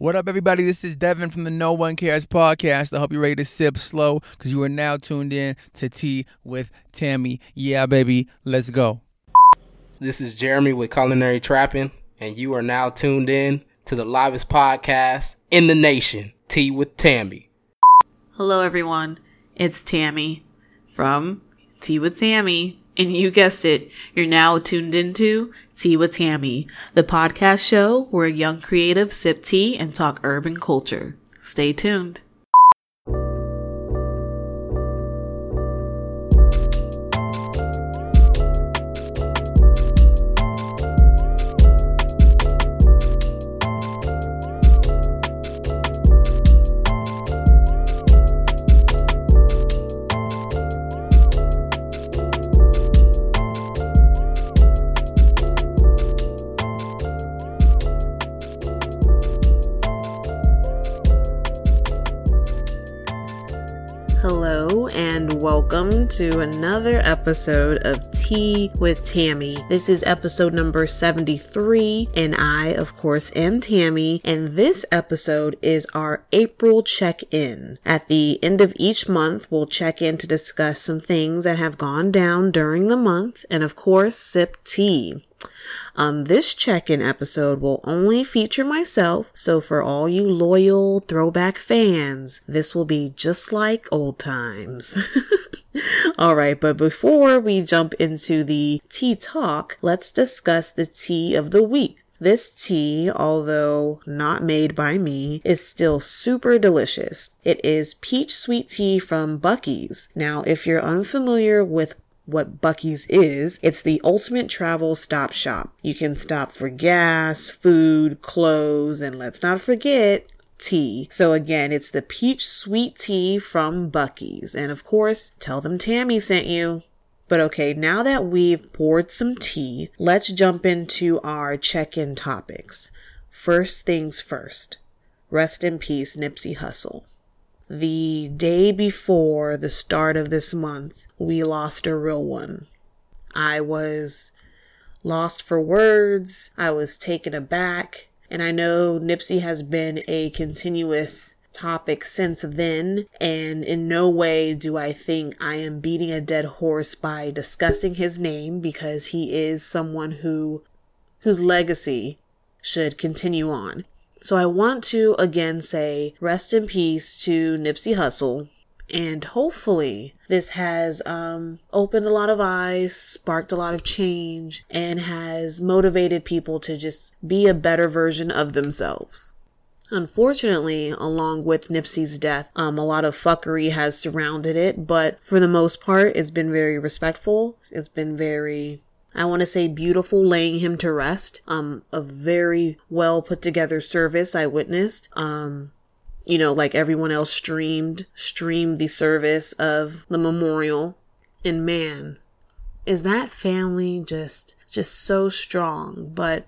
What up, everybody? This is Devin from the No One Cares podcast. I hope you're ready to sip slow because you are now tuned in to Tea with Tammy. Yeah, baby, let's go. This is Jeremy with Culinary Trapping, and you are now tuned in to the livest podcast in the nation, Tea with Tammy. Hello, everyone. It's Tammy from Tea with Tammy. And you guessed it, you're now tuned into Tea with Tammy, the podcast show where young creatives sip tea and talk urban culture. Stay tuned. To another episode of Tea with Tammy. This is episode number 73 and I, of course, am Tammy and this episode is our April check-in. At the end of each month, we'll check in to discuss some things that have gone down during the month and of course, sip tea. Um, this check-in episode will only feature myself, so for all you loyal throwback fans, this will be just like old times. Alright, but before we jump into the tea talk, let's discuss the tea of the week. This tea, although not made by me, is still super delicious. It is peach sweet tea from Buc-ee's. Now, if you're unfamiliar with what Buc-ee's is. It's the ultimate travel stop shop. You can stop for gas, food, clothes, and let's not forget tea. So again, it's the peach sweet tea from Buc-ee's. And of course, tell them Tammy sent you. But okay, now that we've poured some tea, let's jump into our check-in topics. First things first. Rest in peace, Nipsey Hussle. The day before the start of this month, we lost a real one. I was lost for words. I was taken aback. And I know Nipsey has been a continuous topic since then. And in no way do I think I am beating a dead horse by discussing his name because he is someone who, whose legacy should continue on. So I want to again say rest in peace to Nipsey Hussle. And hopefully this has um, opened a lot of eyes, sparked a lot of change, and has motivated people to just be a better version of themselves. Unfortunately, along with Nipsey's death, um, a lot of fuckery has surrounded it, but for the most part, it's been very respectful. It's been very I want to say beautiful laying him to rest. Um, a very well put together service I witnessed. Um, you know, like everyone else streamed, streamed the service of the memorial. And man, is that family just, just so strong. But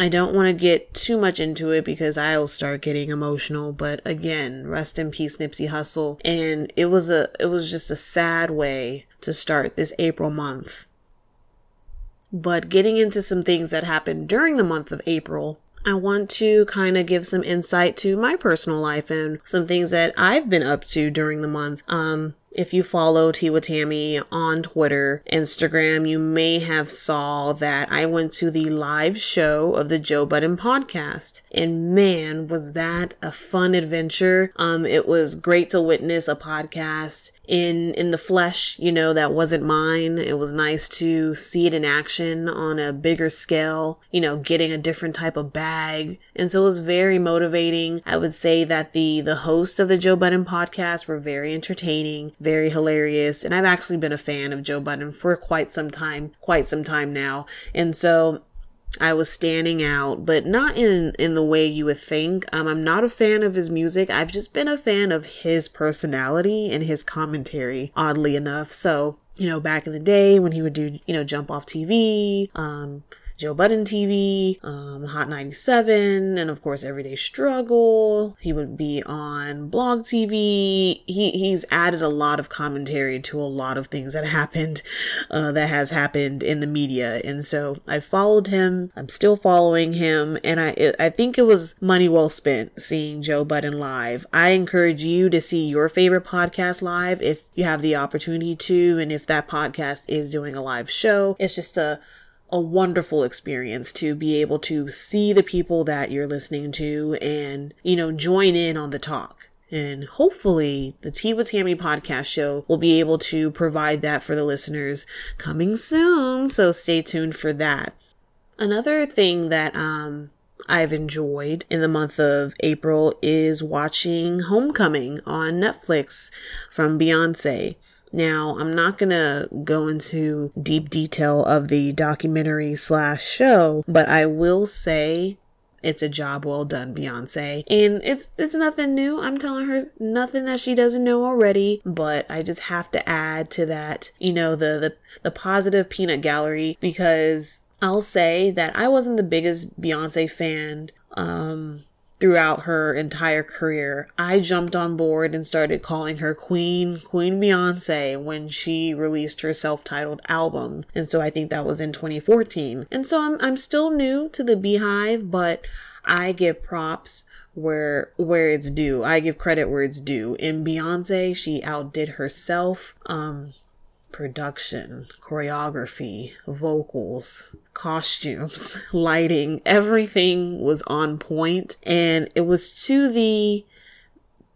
I don't want to get too much into it because I'll start getting emotional. But again, rest in peace, Nipsey Hussle. And it was a, it was just a sad way to start this April month. But getting into some things that happened during the month of April, I want to kind of give some insight to my personal life and some things that I've been up to during the month. Um, if you follow with Tammy on Twitter, Instagram, you may have saw that I went to the live show of the Joe Budden podcast. And man, was that a fun adventure. Um, it was great to witness a podcast in, in the flesh, you know, that wasn't mine. It was nice to see it in action on a bigger scale, you know, getting a different type of bag. And so it was very motivating. I would say that the, the host of the Joe Budden podcast were very entertaining very hilarious. And I've actually been a fan of Joe Budden for quite some time, quite some time now. And so I was standing out, but not in in the way you would think. Um, I'm not a fan of his music. I've just been a fan of his personality and his commentary, oddly enough. So, you know, back in the day when he would do, you know, jump off TV, um, Joe Budden TV, um, Hot 97, and of course Everyday Struggle. He would be on Blog TV. He he's added a lot of commentary to a lot of things that happened, uh, that has happened in the media, and so I followed him. I'm still following him, and I I think it was money well spent seeing Joe Budden live. I encourage you to see your favorite podcast live if you have the opportunity to, and if that podcast is doing a live show. It's just a a wonderful experience to be able to see the people that you're listening to and, you know, join in on the talk. And hopefully the Tea with Tammy podcast show will be able to provide that for the listeners coming soon. So stay tuned for that. Another thing that, um, I've enjoyed in the month of April is watching Homecoming on Netflix from Beyonce. Now, I'm not gonna go into deep detail of the documentary slash show, but I will say it's a job well done, Beyonce. And it's it's nothing new. I'm telling her nothing that she doesn't know already, but I just have to add to that, you know, the the, the positive peanut gallery because I'll say that I wasn't the biggest Beyonce fan um throughout her entire career. I jumped on board and started calling her Queen, Queen Beyonce when she released her self-titled album. And so I think that was in 2014. And so I'm, I'm still new to the BeyHive, but I give props where where it's due. I give credit where it's due. In Beyonce, she outdid herself. Um production, choreography, vocals, costumes, lighting, everything was on point. And it was to the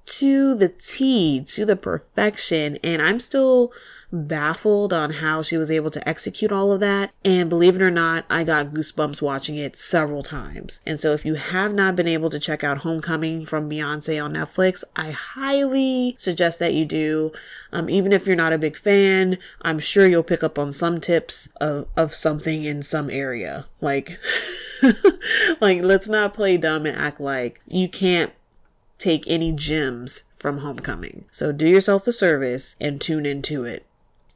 to the T, to the perfection. And I'm still baffled on how she was able to execute all of that. And believe it or not, I got goosebumps watching it several times. And so if you have not been able to check out Homecoming from Beyonce on Netflix, I highly suggest that you do. Um, even if you're not a big fan, I'm sure you'll pick up on some tips of, of something in some area. Like, like let's not play dumb and act like you can't take any gems from Homecoming. So do yourself a service and tune into it.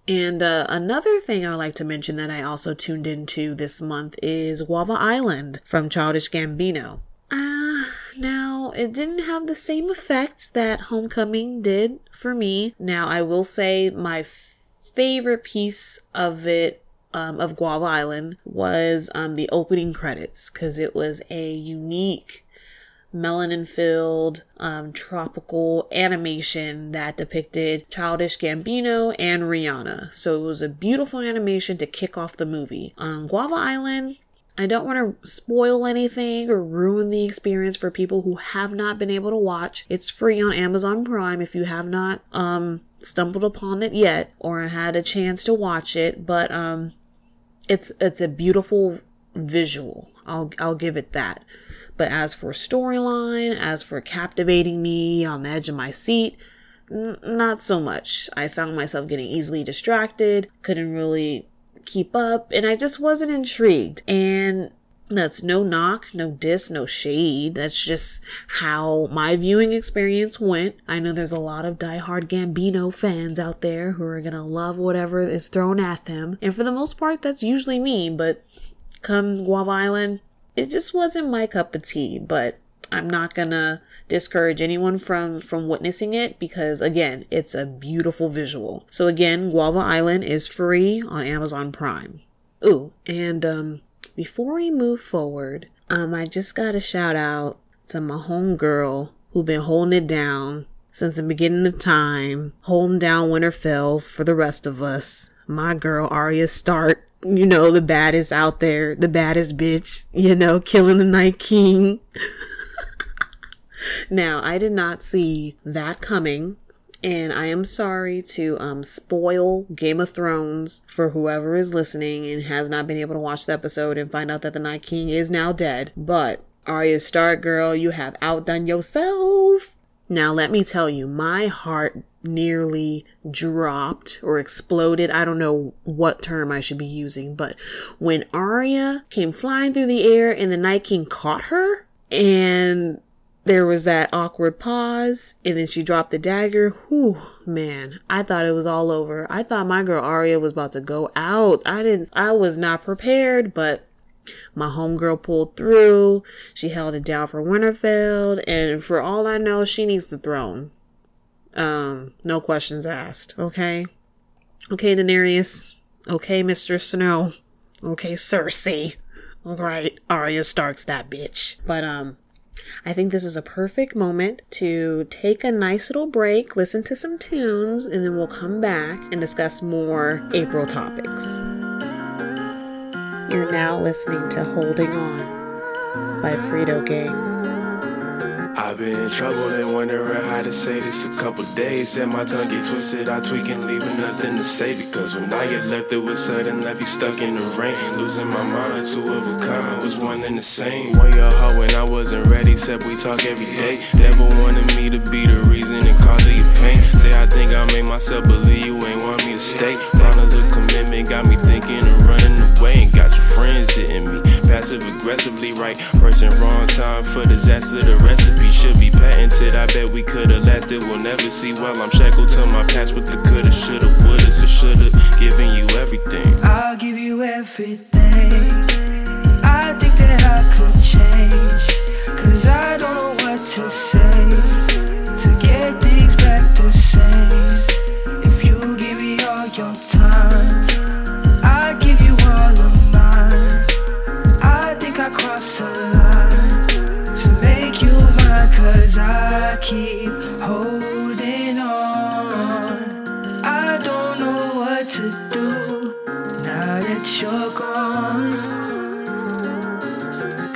And uh, another thing I like to mention that I also tuned into this month is Guava Island from Childish Gambino. Ah, uh, now it didn't have the same effect that Homecoming did for me. Now I will say my favorite piece of it um, of Guava Island was um, the opening credits because it was a unique melanin filled um, tropical animation that depicted childish Gambino and Rihanna. So it was a beautiful animation to kick off the movie. On um, Guava Island, I don't want to spoil anything or ruin the experience for people who have not been able to watch. It's free on Amazon Prime if you have not um stumbled upon it yet or had a chance to watch it, but um it's it's a beautiful visual. I'll I'll give it that. But as for storyline, as for captivating me on the edge of my seat, n- not so much. I found myself getting easily distracted, couldn't really keep up, and I just wasn't intrigued. And that's no knock, no diss, no shade. That's just how my viewing experience went. I know there's a lot of diehard Gambino fans out there who are gonna love whatever is thrown at them. And for the most part, that's usually me, but come Guava Island, it just wasn't my cup of tea, but I'm not gonna discourage anyone from from witnessing it because again, it's a beautiful visual. So again, Guava Island is free on Amazon Prime. Ooh, and um before we move forward, um I just got a shout out to my homegirl who been holding it down since the beginning of time, holding down Winterfell for the rest of us. My girl Arya Stark you know, the baddest out there, the baddest bitch, you know, killing the Night King. now, I did not see that coming. And I am sorry to um, spoil Game of Thrones for whoever is listening and has not been able to watch the episode and find out that the Night King is now dead. But Arya Stark, girl, you have outdone yourself. Now, let me tell you, my heart nearly dropped or exploded. I don't know what term I should be using, but when Arya came flying through the air and the Night King caught her and there was that awkward pause and then she dropped the dagger. Whew, man, I thought it was all over. I thought my girl Arya was about to go out. I didn't, I was not prepared, but My homegirl pulled through. She held it down for Winterfell, and for all I know, she needs the throne. Um, no questions asked. Okay, okay, Daenerys. Okay, Mister Snow. Okay, Cersei. All right, Arya Stark's that bitch. But um, I think this is a perfect moment to take a nice little break, listen to some tunes, and then we'll come back and discuss more April topics. You're now listening to Holding On by Frito Gang. I've been in trouble and wondering how to say this a couple days. Said my tongue get twisted, I tweak and leaving nothing to say. Because when I get left, it was sudden left, stuck in the rain. Losing my mind, two of a kind was one and the same. One year hoe when I wasn't ready, said we talk every day. Never wanted me to be the reason and cause of your pain. Say I think I made myself believe you ain't want me to stay. Promise of commitment got me thinking of running away. And got your friends hitting me passive aggressively, right person, wrong time for disaster. The recipe should be patented. I bet we could've lasted. We'll never see. While I'm shackled to my past with the coulda, shoulda, woulda, so shoulda. Giving you everything. I'll give you everything. I think that I could change. Cause I don't know what to say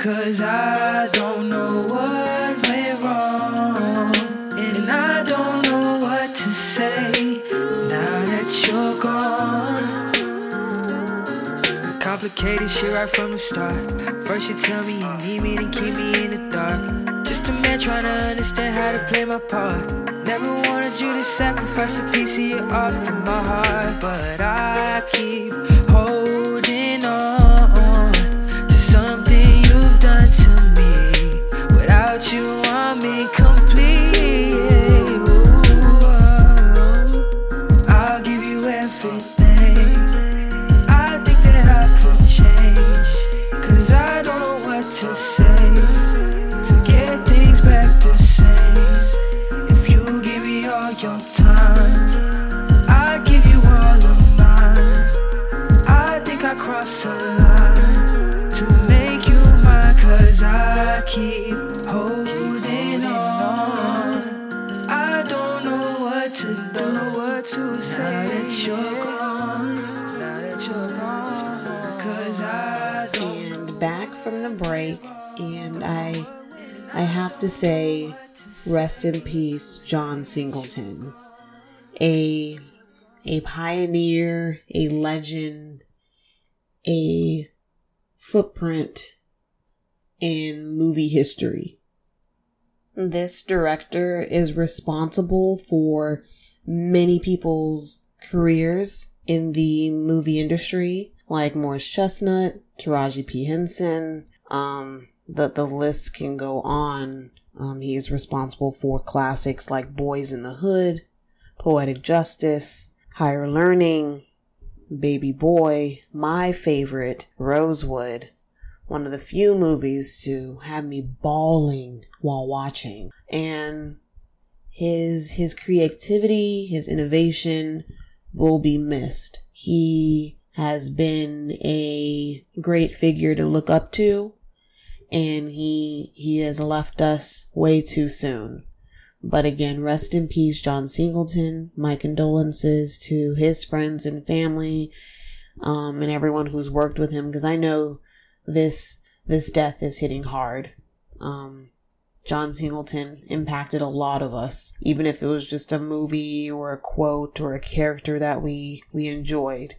Cause I don't know what went wrong. And I don't know what to say now that you're gone. Complicated shit right from the start. First you tell me you need me, then keep me in the dark. Just a man trying to understand how to play my part. Never wanted you to sacrifice a piece of your art for my heart, but I keep you, to say rest in peace john singleton a a pioneer a legend a footprint in movie history this director is responsible for many people's careers in the movie industry, like Morris Chestnut, Taraji P. Henson. Um, the, the list can go on. Um, he is responsible for classics like Boyz n the Hood, Poetic Justice, Higher Learning, Baby Boy, my favorite, Rosewood, one of the few movies to have me bawling while watching. And his his creativity, his innovation will be missed. He has been a great figure to look up to and he he has left us way too soon. But again, rest in peace, John Singleton. My condolences to his friends and family, um, and everyone who's worked with him, because I know this this death is hitting hard. Um, John Singleton impacted a lot of us, even if it was just a movie or a quote or a character that we we enjoyed.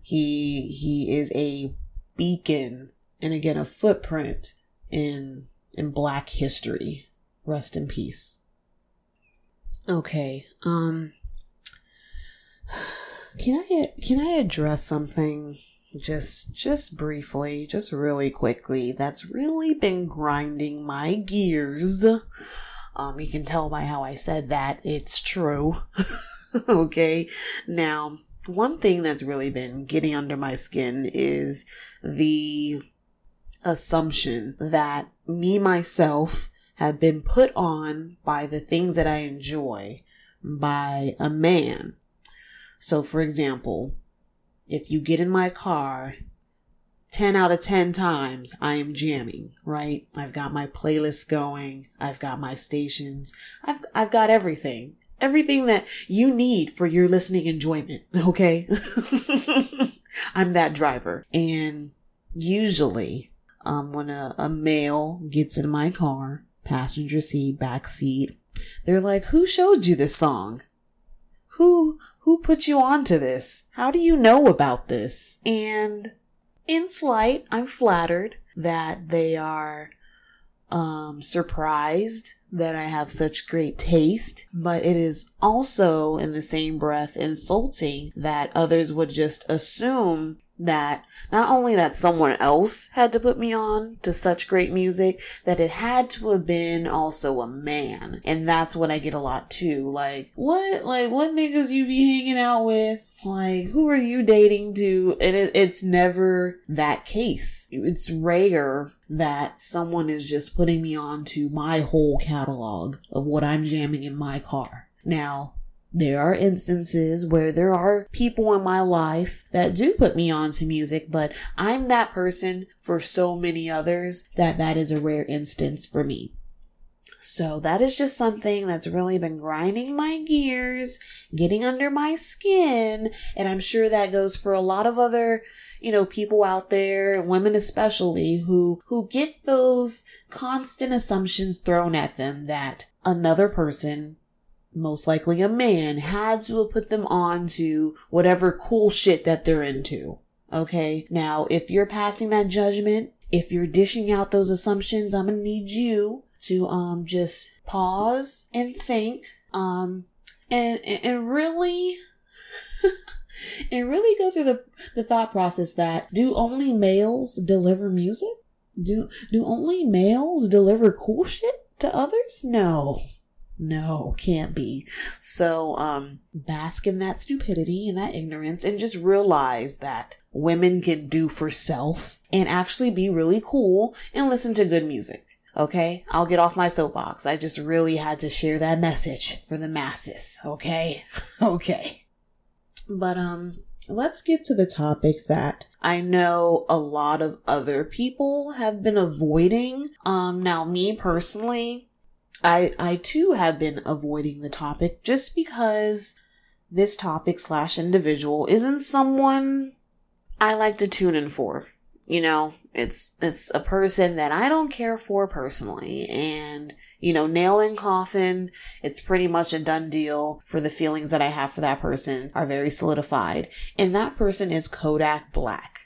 He he is a beacon and again a footprint in in black history. Rest in peace. Okay. Um can I can I address something just just briefly, just really quickly that's really been grinding my gears. Um you can tell by how I said that it's true. okay. Now, one thing that's really been getting under my skin is the assumption that me myself have been put on by the things that I enjoy by a man. So, for example, if you get in my car 10 out of 10 times I am jamming, right? I've got my playlist going. I've got my stations. I've, I've got everything. Everything that you need for your listening enjoyment. Okay. I'm that driver. And usually, um, when a, a male gets in my car, passenger seat, back seat, they're like, who showed you this song? Who, who put you onto this? How do you know about this? And in slight, I'm flattered that they are um, surprised that I have such great taste, but it is also in the same breath insulting that others would just assume that not only that someone else had to put me on to such great music, that it had to have been also a man. And that's what I get a lot too. Like, what, like, what niggas you be hanging out with? Like, who are you dating to? And it, it's never that case. It's rare that someone is just putting me on to my whole catalog of what I'm jamming in my car. Now, there are instances where there are people in my life that do put me on to music, but I'm that person for so many others that that is a rare instance for me. So that is just something that's really been grinding my gears, getting under my skin. And I'm sure that goes for a lot of other, you know, people out there, women especially, who, who get those constant assumptions thrown at them that another person most likely a man, had to have put them on to whatever cool shit that they're into. Okay. Now, if you're passing that judgment, if you're dishing out those assumptions, I'm gonna need you to, um, just pause and think, um, and, and really, and really go through the, the thought process that do only males deliver music? Do, do only males deliver cool shit to others? No. No, can't be. So, um, bask in that stupidity and that ignorance and just realize that women can do for self and actually be really cool and listen to good music. Okay. I'll get off my soapbox. I just really had to share that message for the masses. Okay. okay. But, um, let's get to the topic that I know a lot of other people have been avoiding. Um, now me personally, I, I too have been avoiding the topic just because this topic slash individual isn't someone I like to tune in for. You know, it's, it's a person that I don't care for personally. And, you know, nail in coffin, it's pretty much a done deal for the feelings that I have for that person are very solidified. And that person is Kodak Black.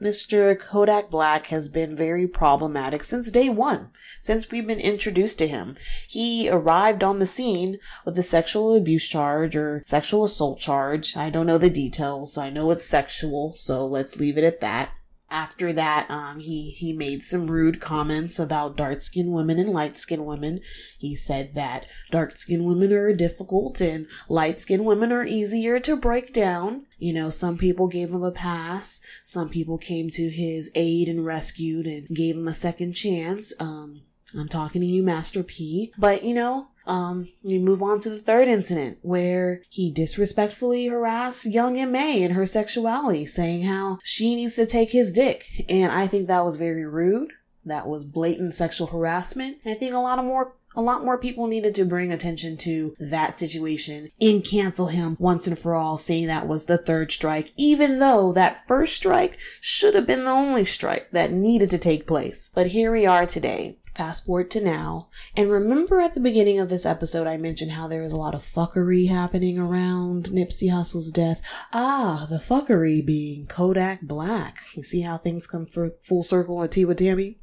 Mr. Kodak Black has been very problematic since day one, since we've been introduced to him. He arrived on the scene with a sexual abuse charge or sexual assault charge. I don't know the details. I know it's sexual, so let's leave it at that. After that, um, he, he made some rude comments about dark skinned women and light skinned women. He said that dark skinned women are difficult and light skinned women are easier to break down. You know, some people gave him a pass. Some people came to his aid and rescued and gave him a second chance. Um, I'm talking to you, Master P. But, you know, um, you move on to the third incident where he disrespectfully harassed young M.A. in her sexuality, saying how she needs to take his dick. And I think that was very rude. That was blatant sexual harassment. And I think a lot of more a lot more people needed to bring attention to that situation and cancel him once and for all, saying that was the third strike, even though that first strike should have been the only strike that needed to take place. But here we are today. Fast forward to now. And remember at the beginning of this episode, I mentioned how there is a lot of fuckery happening around Nipsey Hussle's death. Ah, the fuckery being Kodak Black. You see how things come full circle with Tea with Tammy?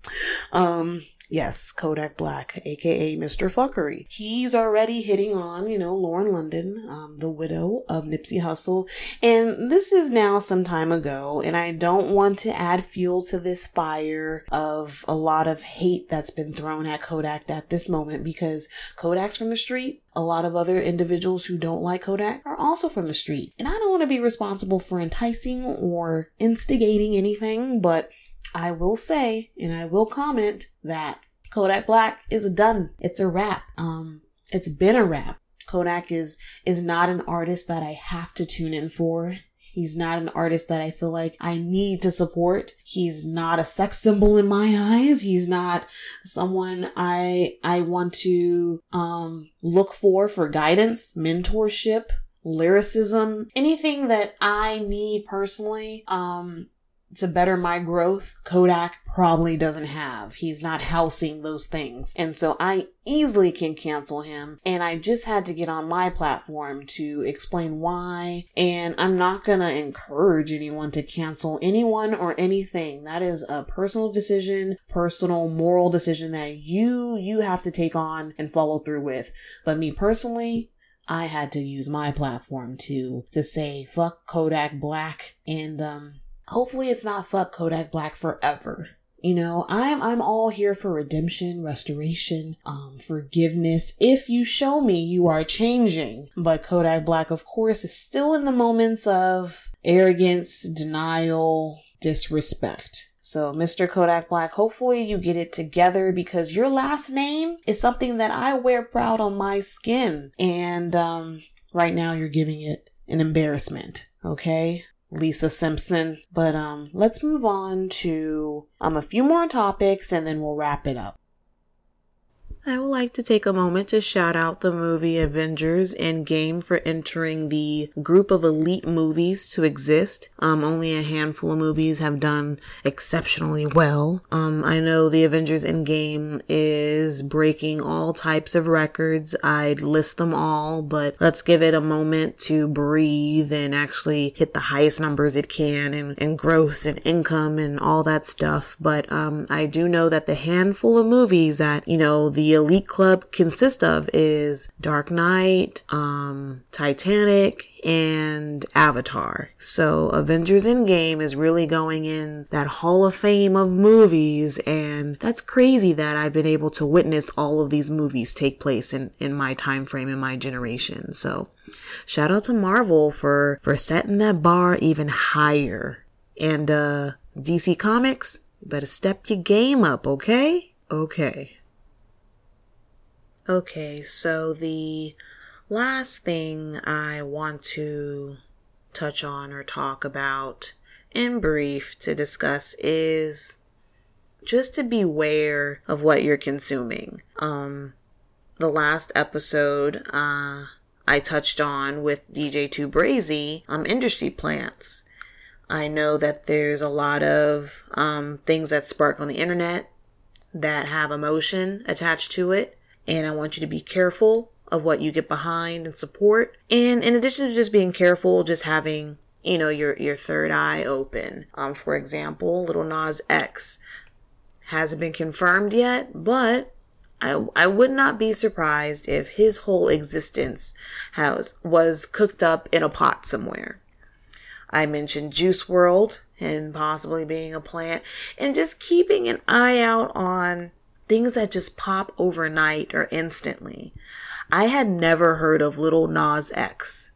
Um, Yes, Kodak Black, aka Mr. Fuckery. He's already hitting on, you know, Lauren London, um, the widow of Nipsey Hussle. And this is now some time ago, and I don't want to add fuel to this fire of a lot of hate that's been thrown at Kodak at this moment because Kodak's from the street. A lot of other individuals who don't like Kodak are also from the street. And I don't want to be responsible for enticing or instigating anything, but I will say, and I will comment that Kodak Black is done. It's a wrap. Um, it's been a wrap. Kodak is, is not an artist that I have to tune in for. He's not an artist that I feel like I need to support. He's not a sex symbol in my eyes. He's not someone I, I want to, um, look for for guidance, mentorship, lyricism, anything that I need personally. Um, to better my growth, Kodak probably doesn't have. He's not housing those things. And so I easily can cancel him. And I just had to get on my platform to explain why. And I'm not going to encourage anyone to cancel anyone or anything. That is a personal decision, personal moral decision that you, you have to take on and follow through with. But me personally, I had to use my platform to, to say fuck Kodak Black and, um, hopefully it's not fuck Kodak Black forever. You know, I'm I'm all here for redemption, restoration, um, forgiveness. If you show me you are changing, but Kodak Black, of course, is still in the moments of arrogance, denial, disrespect. So, Mr. Kodak Black, hopefully you get it together because your last name is something that I wear proud on my skin. And um, right now you're giving it an embarrassment. Okay. Lisa Simpson. But um, let's move on to um, a few more topics and then we'll wrap it up. I would like to take a moment to shout out the movie Avengers Endgame for entering the group of elite movies to exist. Um, only a handful of movies have done exceptionally well. Um, I know the Avengers Endgame is breaking all types of records. I'd list them all, but let's give it a moment to breathe and actually hit the highest numbers it can and, and gross and income and all that stuff. But, um, I do know that the handful of movies that, you know, the elite club consists of is Dark Knight, um, Titanic, and Avatar. So Avengers Endgame is really going in that hall of fame of movies and that's crazy that I've been able to witness all of these movies take place in, in my time frame in my generation. So shout out to Marvel for, for setting that bar even higher. And, uh, DC Comics, better step your game up, okay? Okay. Okay, so the last thing I want to touch on or talk about in brief to discuss is just to beware of what you're consuming. Um, the last episode, uh, I touched on with DJ Two Brazy, um, industry plants. I know that there's a lot of, um, things that spark on the internet that have emotion attached to it and I want you to be careful of what you get behind and support. And in addition to just being careful, just having, you know, your, your third eye open. Um, for example, Lil Nas X hasn't been confirmed yet, but I, I would not be surprised if his whole existence has, was cooked up in a pot somewhere. I mentioned Juice WRLD and possibly being a plant and just keeping an eye out on things that just pop overnight or instantly. I had never heard of Lil Nas X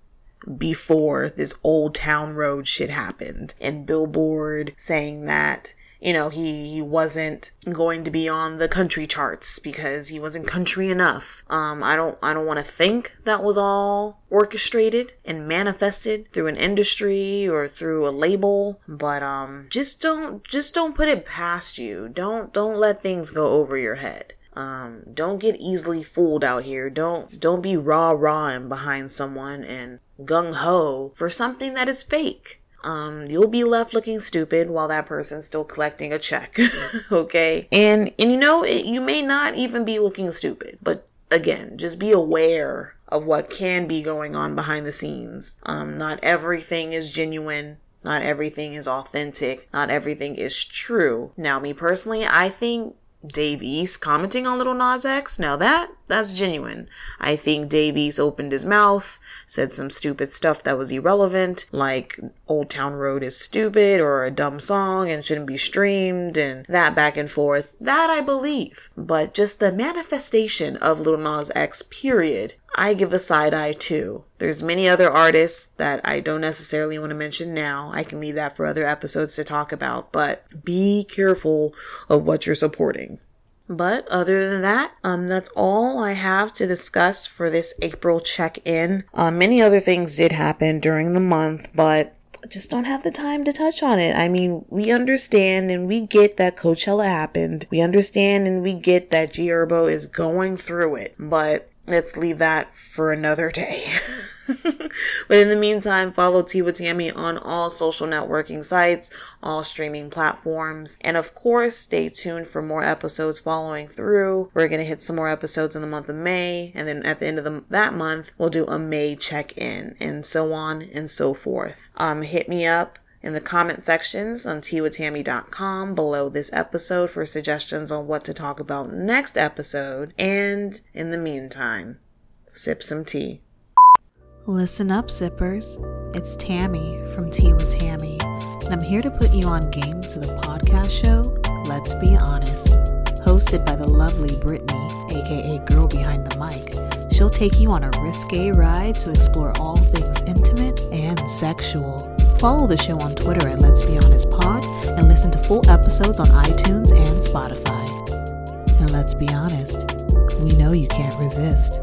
before this Old Town Road shit happened and Billboard saying that you know, he, he wasn't going to be on the country charts because he wasn't country enough. Um, I don't, I don't want to think that was all orchestrated and manifested through an industry or through a label, but, um, just don't, just don't put it past you. Don't, don't let things go over your head. Um, don't get easily fooled out here. Don't, don't be raw and behind someone and gung ho for something that is fake um, you'll be left looking stupid while that person's still collecting a check. okay. And, and you know, it, you may not even be looking stupid, but again, just be aware of what can be going on behind the scenes. Um, not everything is genuine. Not everything is authentic. Not everything is true. Now, me personally, I think Dave East commenting on Lil Nas X. Now that, that's genuine. I think Dave East opened his mouth, said some stupid stuff that was irrelevant, like Old Town Road is stupid or a dumb song and shouldn't be streamed and that back and forth. That I believe. But just the manifestation of Lil Nas X period, I give a side eye too. There's many other artists that I don't necessarily want to mention now. I can leave that for other episodes to talk about, but be careful of what you're supporting. But other than that, um, that's all I have to discuss for this April check-in. Um, many other things did happen during the month, but just don't have the time to touch on it. I mean, we understand and we get that Coachella happened. We understand and we get that G Herbo is going through it, but let's leave that for another day. but in the meantime, follow Tea with Tammy on all social networking sites, all streaming platforms, and of course, stay tuned for more episodes following through. We're gonna hit some more episodes in the month of May, and then at the end of the, that month, we'll do a May check-in, and so on and so forth. Um, hit me up in the comment sections on teawithtammy.com below this episode for suggestions on what to talk about next episode. And in the meantime, sip some tea. Listen up, sippers. It's Tammy from Tea with Tammy, and I'm here to put you on game to the podcast show, Let's Be Honest. Hosted by the lovely Brittany, aka Girl Behind the Mic. She'll take you on a risque ride to explore all things intimate and sexual. Follow the show on Twitter at Let's Be Honest Pod and listen to full episodes on iTunes and Spotify. And let's be honest, we know you can't resist.